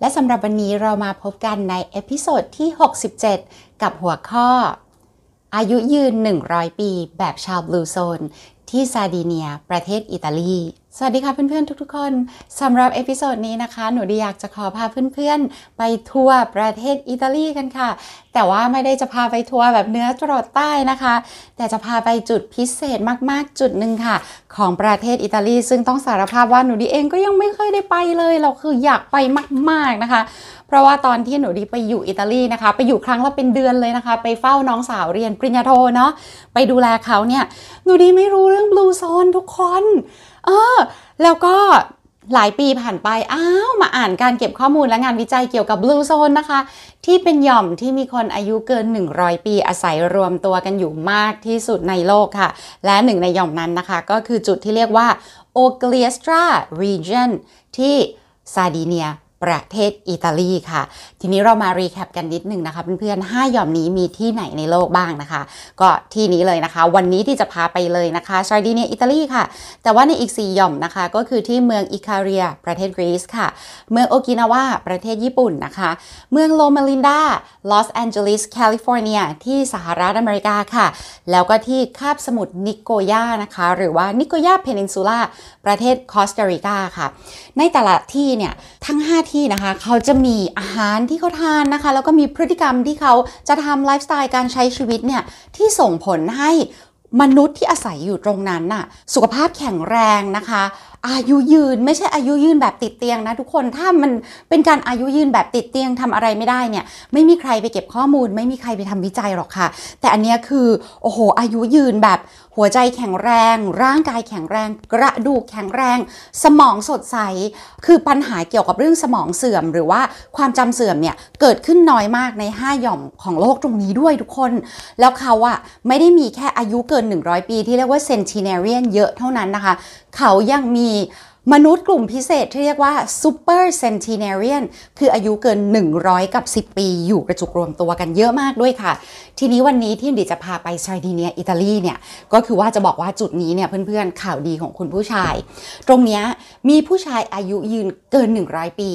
และสำหรับวันนี้เรามาพบกันใน episode ที่ 67 กับหัวข้อ อายุยืน 100 ปี แบบชาว Blue Zone ที่ซาร์ดิเนีย ประเทศอิตาลี สวัสดีค่ะเพื่อนๆทุกๆคนสำหรับ episode นี้นะคะ หนูดีอยากจะขอพาเพื่อนๆ ไปทัวร์ประเทศอิตาลีกันค่ะ แต่ว่าไม่ได้จะพาไปทัวร์แบบเหนือจรดใต้นะคะ แต่จะพาไปจุดพิเศษมากๆจุดหนึ่งค่ะ ของประเทศอิตาลี ซึ่งต้องสารภาพว่าหนูดีเองก็ยังไม่เคยได้ไปเลย เราคืออยากไปมากๆนะคะ เพราะว่าตอนที่หนูดีไปอยู่อิตาลีนะคะ ไปอยู่ครั้งละเป็นเดือนเลยนะคะ ไปเฝ้าน้องสาวเรียนปริญญาโทเนาะไปดูแลเขาเนี่ยหนูดีไม่รู้เรื่องบลูโซนทุกคน เออ แล้วก็หลายปีผ่านไป อ้าว มาอ่านการเก็บข้อมูลและงานวิจัยเกี่ยวกับบลูโซนนะคะ ที่เป็นหย่อมที่มีคนอายุเกิน 100 ปีอาศัยรวมตัวกันอยู่มากที่สุดในโลกค่ะ และหนึ่งในหย่อมนั้นนะคะ ก็คือจุดที่เรียกว่า o g l i e s t r a region ที่ซาดิเนีย ประเทศอิตาลีค่ะ ทีนี้เรามา recap กันนิดหนึ่งนะคะเพื่อนๆ5หย่อมนี้มีที่ไหนในโลกบ้างนะคะ ก็ที่นี้เลยนะคะ วันนี้ที่จะพาไปเลยนะคะซาร์ดิเนียอิตาลีค่ะ แต่ว่าในอีก 4 หย่อมนะคะ ก็คือที่เมืองอิคาเรีย ประเทศกรีซค่ะ เมืองโอกินาวาประเทศญี่ปุ่นนะคะ เมืองโลมาลินดาลอสแอนเจลิสแคลิฟอร์เนียที่สหรัฐอเมริกาค่ะ แล้วก็ที่คาบสมุทรนิโกย่านะคะ หรือว่านิโกย่า peninsula ประเทศคอสตาริกาค่ะ ในแต่ละที่เนี่ยทั้ง 5 ที่นะคะเขาจะมีอาหารที่เขาทานนะคะ แล้วก็มีพฤติกรรมที่เขาจะทำไลฟ์สไตล์การใช้ชีวิตเนี่ยที่ส่งผลให้มนุษย์ที่อาศัยอยู่ตรงนั้นน่ะสุขภาพแข็งแรงนะคะ อายุยืนไม่ใช่อายุยืนแบบติดเตียงนะทุกคนถ้ามันเป็นการอายุยืนแบบติดเตียงทำอะไรไม่ได้เนี่ยไม่มีใครไปเก็บข้อมูล ไม่มีใครไปทำวิจัยหรอกค่ะ แต่อันนี้คือโอ้โหอายุยืนแบบหัวใจแข็งแรง ร่างกายแข็งแรง กระดูกแข็งแรง สมองสดใส คือปัญหาเกี่ยวกับเรื่องสมองเสื่อม หรือว่าความจำเสื่อมเนี่ยเกิดขึ้นน้อยมากใน 5 หย่อมของโลกตรงนี้ด้วยทุกคน แล้วเขาอะไม่ได้มีแค่อายุเกิน 100 ปีที่เรียกว่าเซนติเนเรียนเยอะเท่านั้นนะคะ เขายังมีมนุษย์กลุ่มพิเศษที่เรียกว่า super centenarian คืออายุเกิน 100 กับ 10 ปี อยู่กระจุกรวมตัวกันเยอะมากด้วยค่ะ ทีนี้วันนี้ที่ดิจะพาไปซาร์ดิเนียอิตาลีเนี่ย ก็คือว่าจะบอกว่าจุดนี้เนี่ยเพื่อนๆ ข่าวดีของคุณผู้ชาย ตรงนี้มีผู้ชายอายุยืนเกิน 100 ปี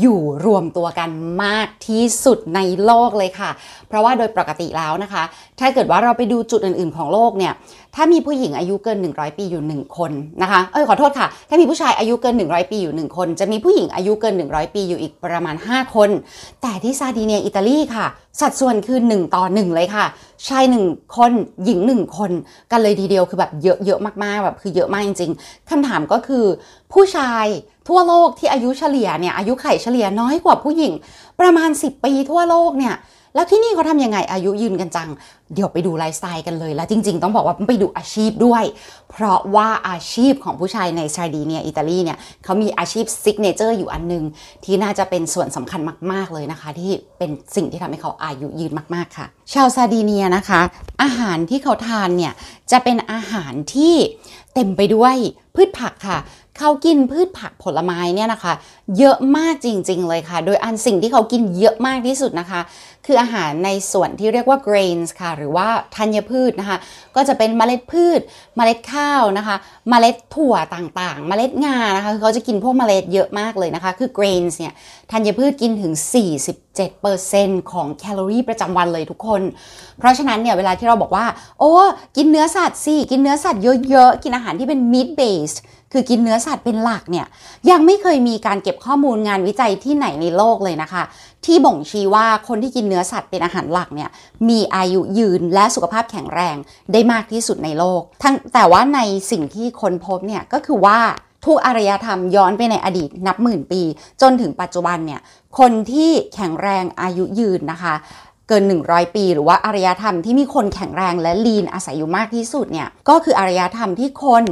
อยู่รวมตัวกันมากที่สุดในโลกเลยค่ะ เพราะว่าโดยปกติแล้วนะคะถ้าเกิดว่าเราไปดูจุดอื่นๆของโลกเนี่ย ถ้ามีผู้หญิงอายุเกิน 100 ปีอยู่ 1 คนนะคะ เอ้ยขอโทษค่ะ ถ้ามีผู้ชายอายุเกิน 100 ปีอยู่ 1 คน จะมีผู้หญิงอายุเกิน 100 ปีอยู่อีกประมาณ 5 คน แต่ที่ซาดิเนียอิตาลีค่ะ สัดส่วนคือ 1 ต่อ 1 เลยค่ะ ชาย 1 คน หญิง 1 คน กันเลยทีเดียวคือแบบเยอะเยอะมากๆแบบคือเยอะมากจริงๆคำถามก็คือผู้ชายทั่วโลกที่อายุเฉลี่ยเนี่ยอายุไขเฉลี่ยน้อยกว่าผู้หญิง ประมาณ 10 ปีทั่วโลกเนี่ย แล้วที่นี่เขาทำยังไงอายุยืนกันจัง เดี๋ยวไปดูไลฟ์สไตล์กันเลย แล้วจริง ๆ ต้องบอกว่าไปดูอาชีพด้วย เพราะว่าอาชีพของผู้ชายในซาดีเนียอิตาลีเนี่ยเขามีอาชีพ signature อยู่อันนึง ที่น่าจะเป็นส่วนสำคัญมากๆเลยนะคะ ที่เป็นสิ่งที่ทำให้เขาอายุยืนมากๆค่ะ ชาวซาดีเนียนะคะ อาหารที่เขาทานเนี่ยจะเป็นอาหารที่เต็มไปด้วยพืชผักค่ะ เขากินพืชผักผลไม้เนี่ยนะคะ เยอะมากจริง ๆ เลยค่ะ โดยอันสิ่งที่เขากินเยอะมากที่สุดนะคะ คืออาหารในส่วนที่เรียกว่า grains ค่ะ หรือว่าธัญพืชนะคะ ก็จะเป็นเมล็ดพืช เมล็ดข้าวนะคะ เมล็ดถั่วต่างๆ เมล็ดงานะคะคเขาจะกินพวกเมล็ดเยอะมากเลยนะคะ คือ grains เนี่ยธัญพืชกินถึง 47%ของแคลอรี่ประจำวันเลยทุกคน เพราะฉะนั้นเนี่ยเวลาที่เราบอกว่า โอ้ กินเนื้อสัตว์สิ กินเนื้อสัตว์เยอะๆ กินอาหารที่เป็น meat based คือกินเนื้อสัตว์เป็นหลักเนี่ยยังไม่เคยมีการเก็บข้อมูลงานวิจัยที่ไหนในโลกเลยนะคะ ที่บ่งชี้ว่าคนที่กินเนื้อสัตว์เป็นอาหารหลักเนี่ยมีอายุยืนและสุขภาพแข็งแรงได้มากที่สุดในโลก ทั้งแต่ว่าในสิ่งที่คนพบเนี่ยก็คือว่าทุกอารยธรรมย้อนไปในอดีตนับหมื่นปี จนถึงปัจจุบันเนี่ยคนที่แข็งแรงอายุยืนนะคะเกิน 100 ปี หรือว่าอารยธรรมที่มีคนแข็งแรงและลีนอาศัยอยู่มากที่สุดเนี่ยก็คืออารยธรรมที่คน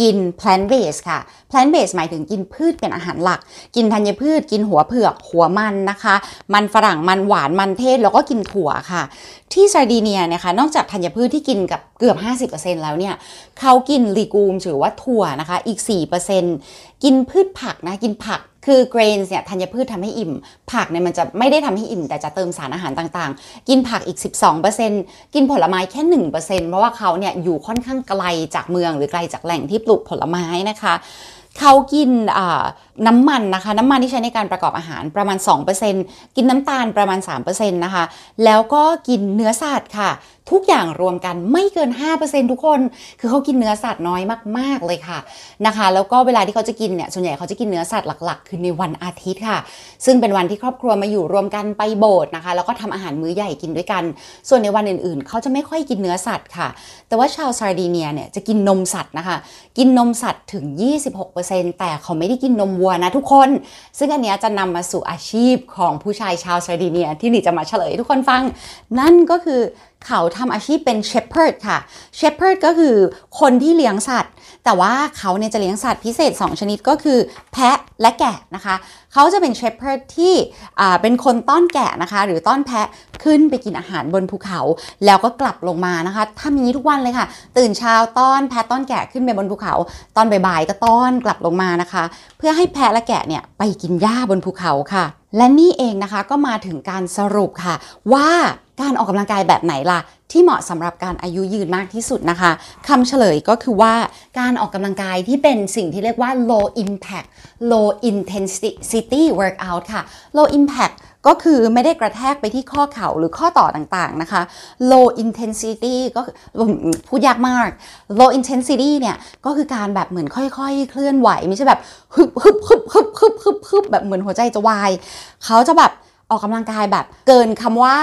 กิน plant based ค่ะ plant based หมายถึงกินพืชเป็นอาหารหลัก กินธัญพืช กินหัวเผือก หัวมันนะคะ มันฝรั่ง มันหวาน มันเทศ แล้วก็กินถั่วค่ะ ที่ซาร์ดีเนียนะคะ นอกจากธัญพืชที่กินกับเกือบ 50%แล้วเนี่ย เขากินลีกูมหรือว่าถั่วนะคะ อีก 4%กินพืชผักนะ กินผัก คือเกรนเนี่ยธัญพืชทำให้อิ่ม ผักเนี่ยมันจะไม่ได้ทำให้อิ่ม แต่จะเติมสารอาหารต่างๆ กินผักอีก 12%กินผลไม้แค่ 1%เพราะว่าเขาเนี่ยอยู่ค่อนข้างไกลจากเมืองหรือไกลจากแหล่งที่ปลูกผลไม้นะคะ เขากิน น้ำมันนะคะ น้ำมันที่ใช้ในการประกอบอาหารประมาณ 2%กินน้ำตาลประมาณ 3%นะคะ แล้วก็กินเนื้อสัตว์ค่ะ ทุกอย่างรวมกันไม่เกิน 5%ทุกคน คือเขากินเนื้อสัตว์น้อยมาก ๆ เลยค่ะนะคะ แล้วก็เวลาที่เขาจะกินเนี่ยส่วนใหญ่เขาจะกินเนื้อสัตว์หลัก ๆ คือในวันอาทิตย์ค่ะ ซึ่งเป็นวันที่ครอบครัวมาอยู่รวมกันไปโบสถ์นะคะ แล้วก็ทำอาหารมื้อใหญ่กินด้วยกัน ส่วนในวันอื่น ๆ เขาจะไม่ค่อยกินเนื้อสัตว์ค่ะ แต่ว่าชาวซาร์ดีเนียเนี่ยจะกินนมสัตว์นะคะ กินนมสัตว์ถึง 26%แต่เขาไม่ได้กินนมวัวนะทุกคน ซึ่งอันนี้จะนำมาสู่อาชีพของผู้ชายชาวซาร์ดีเนียที่หนูดีจะมาเฉลยทุกคนฟัง นั่นก็คือเขาทำอาชีพเป็น shepherd ค่ะ shepherd ก็คือคนที่เลี้ยงสัตว์ แต่ว่าเขาเนี่ยจะเลี้ยงสัตว์พิเศษ 2 ชนิดก็คือ แพะและแกะนะคะ เขาจะเป็น shepherd ที่เป็นคนต้อนแกะนะคะ หรือต้อนแพะขึ้นไปกินอาหารบนภูเขา แล้วก็กลับลงมานะคะทำอย่างนี้ทุกวันเลยค่ะ ตื่นเช้าต้อนแพะต้อนแกะขึ้นไปบนภูเขา ตอนบ่ายๆก็ต้อนกลับลงมานะคะ เพื่อให้แพะและแกะเนี่ยไปกินหญ้าบนภูเขาค่ะและนี่เองนะคะก็มาถึงการสรุปค่ะ ว่าการออกกำลังกายแบบไหนล่ะ ที่เหมาะสำหรับการอายุยืนมากที่สุดนะคะคำเฉลยก็คือว่าการออกกำลังกายที่เป็นสิ่งที่เรียกว่า low impact low intensity workout ค่ะ low impact ก็คือไม่ได้กระแทกไปที่ข้อเข่าหรือข้อต่อต่างๆนะคะ low intensity ก็พูดยากมาก low intensity เนี่ยก็คือการแบบเหมือนค่อยๆ เคลื่อนไหว ไม่ใช่แบบฮึบฮึบฮึบฮึบฮึบฮึบฮึบแบบเหมือนหัวใจจะวาย เขาจะแบบออกกำลังกายแบบเกินคำว่า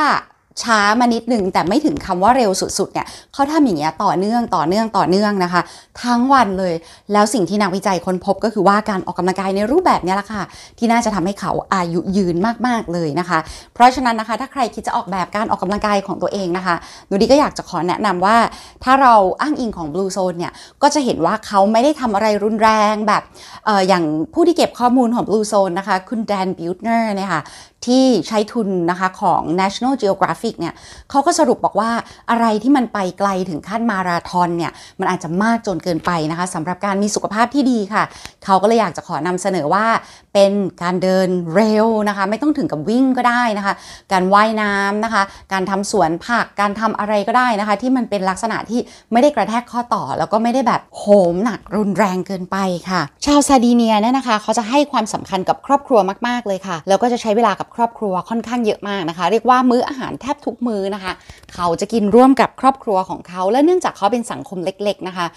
ช้ามานิดหนึ่งแต่ไม่ถึงคำว่าเร็วสุดๆเนี่ยเขาทำอย่างเงี้ยต่อเนื่องต่อเนื่องต่อเนื่องนะคะ ทั้งวันเลย แล้วสิ่งที่นักวิจัยค้นพบก็คือว่าการออกกำลังกายในรูปแบบนี้แหละค่ะ ที่น่าจะทำให้เขาอายุยืนมากๆเลยนะคะ เพราะฉะนั้นนะคะ ถ้าใครคิดจะออกแบบการออกกำลังกายของตัวเองนะคะหนูดีก็อยากจะขอแนะนำว่า ถ้าเราอ้างอิงของ Blue Zone เนี่ยก็จะเห็นว่าเขาไม่ได้ทำอะไรรุนแรงแบบอออย่างผู้ที่เก็บข้อมูลของ Blue Zone นะคะคุณแดนบิวเนอร์เนี่ยค่ะ ที่ใช้ทุนนะคะของ National Geographic เนี่ยเขาก็สรุปบอกว่าอะไรที่มันไปไกลถึงขั้นมาราธอนเนี่ยมันอาจจะมากจนเกินไปนะคะสำหรับการมีสุขภาพที่ดีค่ะ เขาก็เลยอยากจะขอนำเสนอว่าเป็นการเดินเร็วนะคะ ไม่ต้องถึงกับวิ่งก็ได้นะคะ การว่ายน้ำนะคะ การทำสวนผักการทำอะไรก็ได้นะคะ ที่มันเป็นลักษณะที่ไม่ได้กระแทกข้อต่อ แล้วก็ไม่ได้แบบโหมหนักรุนแรงเกินไปค่ะ ชาวซาดีเนียเนี่ยนะคะ เขาจะให้ความสำคัญกับครอบครัวมาก ๆเลยค่ะ แล้วก็จะใช้เวลากับครอบครัวค่อนข้างเยอะมากนะคะ เรียกว่ามื้ออาหารแทบทุกมื้อนะคะ เขาจะกินร่วมกับครอบครัวของเขา และเนื่องจากเขาเป็นสังคมเล็ก ๆนะคะ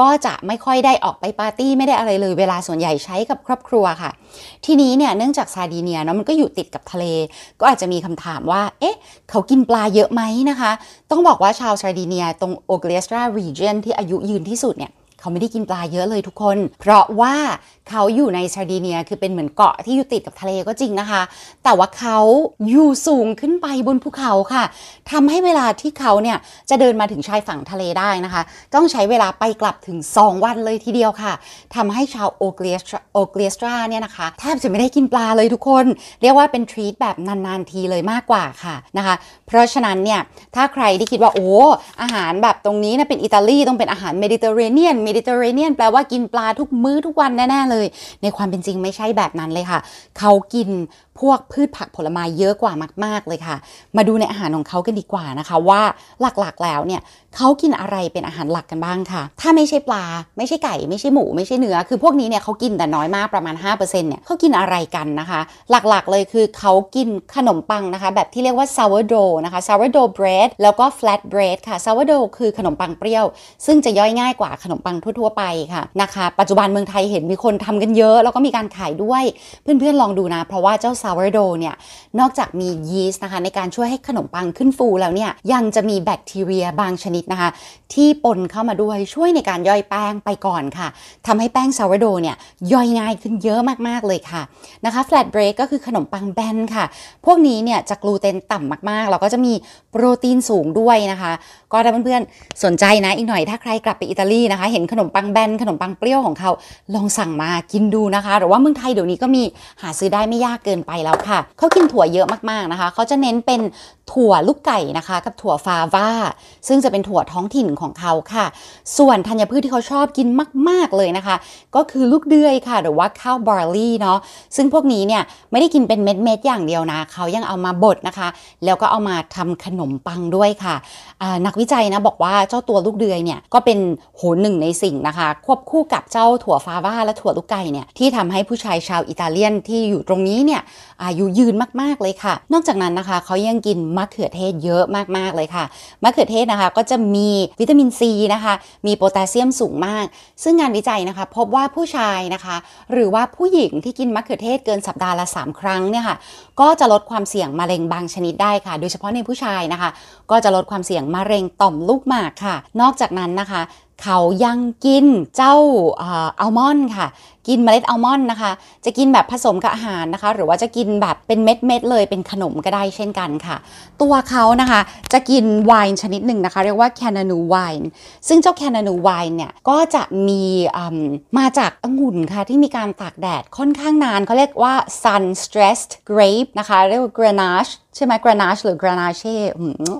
ก็จะไม่ค่อยได้ออกไปปาร์ตี้ไม่ได้อะไรเลย เวลาส่วนใหญ่ใช้กับครอบครัวค่ะ ทีนี้เนี่ยเนื่องจากซาดีเนียเนาะมันก็อยู่ติดกับทะเล ก็อาจจะมีคำถามว่า เอ๊ะ เขากินปลาเยอะไหมนะคะ ต้องบอกว่าชาวซาดีเนียตรงโอเกเลสตรารีเจนที่อายุยืนที่สุดเนี่ยเขาไม่ได้กินปลาเยอะเลยทุกคน เพราะว่า เขาอยู่ในซาร์ดีเนียคือเป็นเหมือนเกาะที่อยู่ติดกับทะเลก็จริงนะคะ แต่ว่าเขาอยู่สูงขึ้นไปบนภูเขาค่ะทำให้เวลาที่เขาเนี่ยจะเดินมาถึงชายฝั่งทะเลได้นะคะ ต้องใช้เวลาไปกลับถึง 2 วันเลยทีเดียวค่ะทำให้ชาวโอเกลสโอเกลสตราเนี่ยนะคะแทบจะไม่ได้กินปลาเลยทุกคน เรียกว่าเป็น treat แบบนานๆทีเลยมากกว่าค่ะนะคะ เพราะฉะนั้นเนี่ยถ้าใครที่คิดว่าโอ้อาหารแบบตรงนี้นะเป็นอิตาลีต้องเป็นอาหารเมดิเตอร์เรเนียนเมดิเตอร์เรเนียนแปลว่ากินปลาทุกมื้อทุกวันแน่ๆเลยในความเป็นจริงไม่ใช่แบบนั้นเลยค่ะ เขากิน พวกพืชผักผลไม้เยอะกว่ามาก ๆ เลยค่ะ มาดูในอาหารของเขากันดีกว่านะคะว่าหลักๆแล้วเนี่ยเขากินอะไรเป็นอาหารหลักกันบ้างค่ะ ถ้าไม่ใช่ปลา ไม่ใช่ไก่ ไม่ใช่หมู ไม่ใช่เนื้อ คือพวกนี้เนี่ยเขากินแต่น้อยมากประมาณ 5%เนี่ยเขากินอะไรกันนะคะ หลักๆเลยคือเขากินขนมปังนะคะ แบบที่เรียกว่า sourdough นะคะ sourdough bread แล้วก็ flat bread ค่ะ sourdough คือขนมปังเปรี้ยว ซึ่งจะย่อยง่ายกว่าขนมปังทั่วๆไปค่ะนะคะ ปัจจุบันเมืองไทยเห็นมีคนทำกันเยอะ แล้วก็มีการขายด้วย เพื่อนๆลองดูนะ เพราะว่าเจ้า sourdough เนี่ย นอกจากมียีสต์นะคะในการช่วยให้ขนมปังขึ้นฟูแล้วเนี่ย ยังจะมีแบคทีเรียบางชนิดนะคะ ที่ปนเข้ามาด้วยช่วยในการย่อยแป้งไปก่อนค่ะทำให้แป้ง sourdough เนี่ยย่อยง่ายขึ้นเยอะมากๆเลยค่ะนะคะ flat bread ก็คือขนมปังแบนค่ะ พวกนี้เนี่ยจะกลูเตนต่ำมากๆ แล้วก็จะมีโปรตีนสูงด้วยนะคะ ก็ถ้าเพื่อนๆสนใจนะอีกหน่อยถ้าใครกลับไปอิตาลีนะคะ เห็นขนมปังแบนขนมปังเปรี้ยวของเขาลองสั่งมากินดูนะคะ หรือว่าเมืองไทยเดี๋ยวนี้ก็มีหาซื้อได้ไม่ยากเกินไปแล้วค่ะเขากินถั่วเยอะมากๆนะคะเขาจะเน้นเป็นถั่วลูกไก่นะคะ กับถั่วฟาว่า ซึ่งจะเป็นถั่วท้องถิ่นของเขาค่ะ ส่วนธัญพืชที่เขาชอบกินมาก ๆ เลยนะคะ ก็คือลูกเดือยค่ะ หรือว่าข้าวบาร์ลี่เนาะซึ่งพวกนี้เนี่ยไม่ได้กินเป็นเม็ด ๆ อย่างเดียวนะ เขายังเอามาบดนะคะ แล้วก็เอามาทำขนมปังด้วยค่ะ นักวิจัยนะบอกว่าเจ้าตัวลูกเดือยเนี่ยก็เป็นโหหนึ่งในสิ่งนะคะ ควบคู่กับเจ้าถั่วฟาว่าและถั่วลูกไก่เนี่ยที่ทำให้ผู้ชายชาวอิตาเลียนที่อยู่ตรงนี้เนี่ยอายุยืนมากๆเลยค่ะ นอกจากนั้นนะคะเขายังกินมะเขือเทศเยอะมากๆเลยค่ะ มะเขือเทศนะคะก็จะมีวิตามินซีนะคะ มีโพแทสเซียมสูงมาก ซึ่งงานวิจัยนะคะ พบว่าผู้ชายนะคะ หรือว่าผู้หญิงที่กินมะเขือเทศเกินสัปดาห์ละ 3 ครั้งเนี่ยค่ะ ก็จะลดความเสี่ยงมะเร็งบางชนิดได้ค่ะ โดยเฉพาะในผู้ชายนะคะ ก็จะลดความเสี่ยงมะเร็งต่อมลูกหมากค่ะ นอกจากนั้นนะคะ เขายังกินเจ้าอัลมอนด์ค่ะ กินเมล็ดอัลมอนด์นะคะ จะกินแบบผสมกับอาหารนะคะ หรือว่าจะกินแบบเป็นเม็ดเม็ดเลยเป็นขนมก็ได้เช่นกันค่ะ ตัวเขานะคะจะกินไวน์ชนิดหนึ่งนะคะ เรียกว่าแคนานูไวน์ซึ่งเจ้าแคนานูไวน์เนี่ยก็จะมีมาจากองุ่นค่ะ ที่มีการตากแดดค่อนข้างนานเขาเรียกว่า sun stressed grape นะคะ เรียกว่า grenache ใช่ไหม grenache หรือ grenache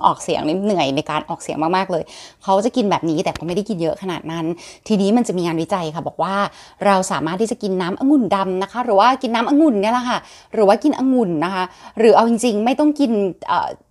ออกเสียงนี่เหนื่อยในการออกเสียงมาก ๆ เลย เขาจะกินแบบนี้แต่เขาไม่ได้กินเยอะขนาดนั้น ทีนี้มันจะมีงานวิจัยค่ะ บอกว่าเราสามารถที่จะกินน้ำองุ่นดำนะคะ หรือว่ากินน้ำองุ่นเนี่ยแหละค่ะ หรือว่ากินองุ่นนะคะ หรือเอาจริง ๆ ไม่ต้องกิน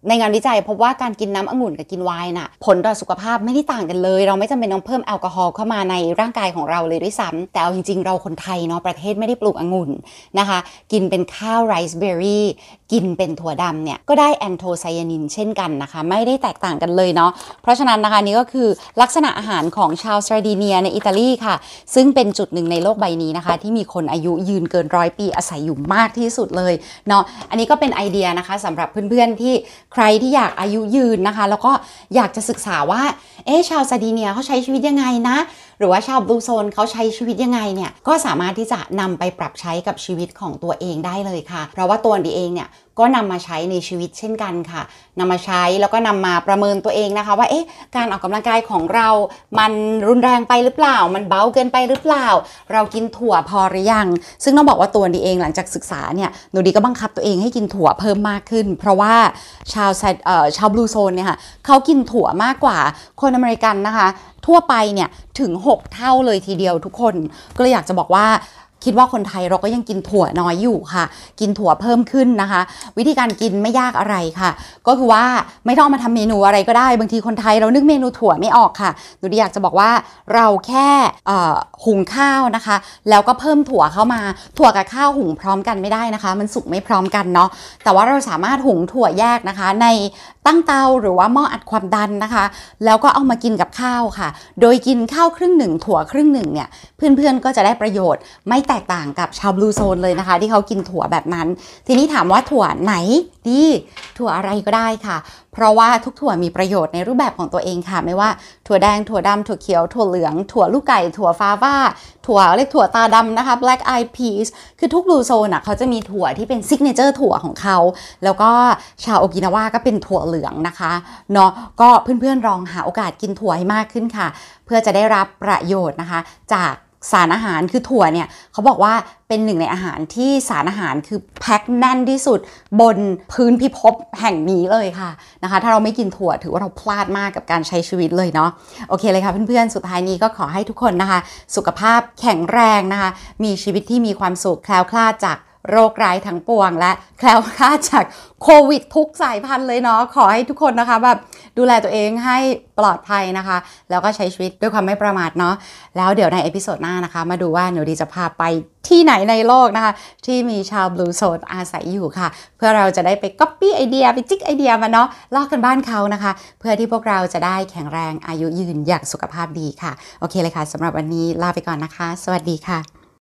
ในงานวิจัยพบว่าการกินน้ำองุ่นกับกินไวน์น่ะผลต่อสุขภาพไม่ได้ต่างกันเลย เราไม่จำเป็นต้องเพิ่มแอลกอฮอล์เข้ามาในร่างกายของเราเลยด้วยซ้ำแต่เอาจริง ๆ เราคนไทยเนาะประเทศไม่ได้ปลูกองุ่นนะคะ กินเป็นข้าวไรซ์เบอร์รี่กินเป็นถั่วดำเนี่ยก็ได้แอนโทไซยานินเช่นกันนะคะ ไม่ได้แตกต่างกันเลยเนาะเพราะฉะนั้นนะคะนี่ก็คือลักษณะอาหารของชาวสตราดีเนียในอิตาลีค่ะ ซึ่งเป็นจุดหนึ่งในโลกใบนี้นะคะ ที่มีคนอายุยืนเกินร้อยปีอาศัยอยู่มากที่สุดเลยเนาะอันนี้ก็เป็นไอเดียนะคะสำหรับเพื่อนๆที่ใครที่อยากอายุยืนนะคะ แล้วก็อยากจะศึกษาว่าเอ๊ชาวสตราดีเนียเขาใช้ชีวิตยังไงนะหรือว่าชาวบลูโซนเขาใช้ชีวิตยังไงเนี่ยก็สามารถที่จะนำไปปรับใช้กับชีวิตของตัวเองได้เลยค่ะ เพราะว่าตัวดีเองเนี่ย ก็นำมาใช้ในชีวิตเช่นกันค่ะนำมาใช้แล้วก็นำมาประเมินตัวเองนะคะ ว่าเอ๊ะการออกกำลังกายของเรา มันรุนแรงไปหรือเปล่า มันเบาเกินไปหรือเปล่า เรากินถั่วพอหรือยัง ซึ่งต้องบอกว่าตัวดีเองหลังจากศึกษาเนี่ยหนูดีก็บังคับตัวเองให้กินถั่วเพิ่มมากขึ้น เพราะว่าชาวชาวบลูโซนเนี่ยค่ะเขากินถั่วมากกว่าคนอเมริกันนะคะ ทั่วไปเนี่ยถึง 6 เท่าเลยทีเดียวทุกคนก็เลยอยากจะบอกว่า คิดว่าคนไทยเราก็ยังกินถั่วน้อยอยู่ค่ะ กินถั่วเพิ่มขึ้นนะคะ วิธีการกินไม่ยากอะไรค่ะ ก็คือว่าไม่ต้องมาทำเมนูอะไรก็ได้ บางทีคนไทยเรานึกเมนูถั่วไม่ออกค่ะหนูดีอยากจะบอกว่าเราแค่หุงข้าวนะคะ แล้วก็เพิ่มถั่วเข้ามา ถั่วกับข้าวหุงพร้อมกันไม่ได้นะคะ มันสุกไม่พร้อมกันเนาะแต่ว่าเราสามารถหุงถั่วแยกนะคะ ใน ตั้งเตาหรือว่าหม้ออัดความดันนะคะ แล้วก็เอามากินกับข้าวค่ะ โดยกินข้าวครึ่งหนึ่งถั่วครึ่งหนึ่งเนี่ยเพื่อนๆก็จะได้ประโยชน์ไม่แตกต่างกับชาวบลูโซนเลยนะคะ ที่เขากินถั่วแบบนั้น ทีนี้ถามว่าถั่วไหนดี ถั่วอะไรก็ได้ค่ะ เพราะว่าทุกถั่วมีประโยชน์ในรูปแบบของตัวเองค่ะ ไม่ว่าถั่วแดง ถั่วดำถั่วเขียว ถั่วเหลือง ถั่วลูกไก่ ถั่ว fava ถั่วเรียกถั่วตาดำนะคะ black eyed peas คือทุก blue zone อะเขาจะมีถั่วที่เป็น signature ถั่วของเขา แล้วก็ชาวโอกินาวาก็เป็นถั่วเหลืองนะคะเนาะก็เพื่อนๆลองหาโอกาสกินถั่วให้มากขึ้นค่ะ เพื่อจะได้รับประโยชน์นะคะ จาก สารอาหารคือถั่วเนี่ยเขาบอกว่าเป็นหนึ่งในอาหารที่สารอาหารคือแพ็คแน่นที่สุดบนพื้นพิภพแห่งนี้เลยค่ะนะคะ ถ้าเราไม่กินถั่วถือว่าเราพลาดมากกับการใช้ชีวิตเลยเนาะโอเคเลยค่ะเพื่อนๆ สุดท้ายนี้ก็ขอให้ทุกคนนะคะ สุขภาพแข็งแรงนะคะ มีชีวิตที่มีความสุขแคล้วคลาดจาก โรคร้ายทั้งปวงและแคล้วคลาดจากโควิดทุกสายพันธุ์เลยเนาะขอให้ทุกคนนะคะแบบดูแลตัวเองให้ปลอดภัยนะคะ แล้วก็ใช้ชีวิตด้วยความไม่ประมาทเนาะแล้วเดี๋ยวใน episode หน้านะคะ มาดูว่าหนูดีจะพาไปที่ไหนในโลกนะคะ ที่มีชาว blue zone อาศัยอยู่ค่ะ เพื่อเราจะได้ไปก๊อปปี้ไอเดียไปจิกไอเดียมาเนาะลอกการบ้านเขานะคะ เพื่อที่พวกเราจะได้แข็งแรงอายุยืนอย่างสุขภาพดีค่ะ โอเคเลยค่ะสำหรับวันนี้ลาไปก่อนนะคะ สวัสดีค่ะ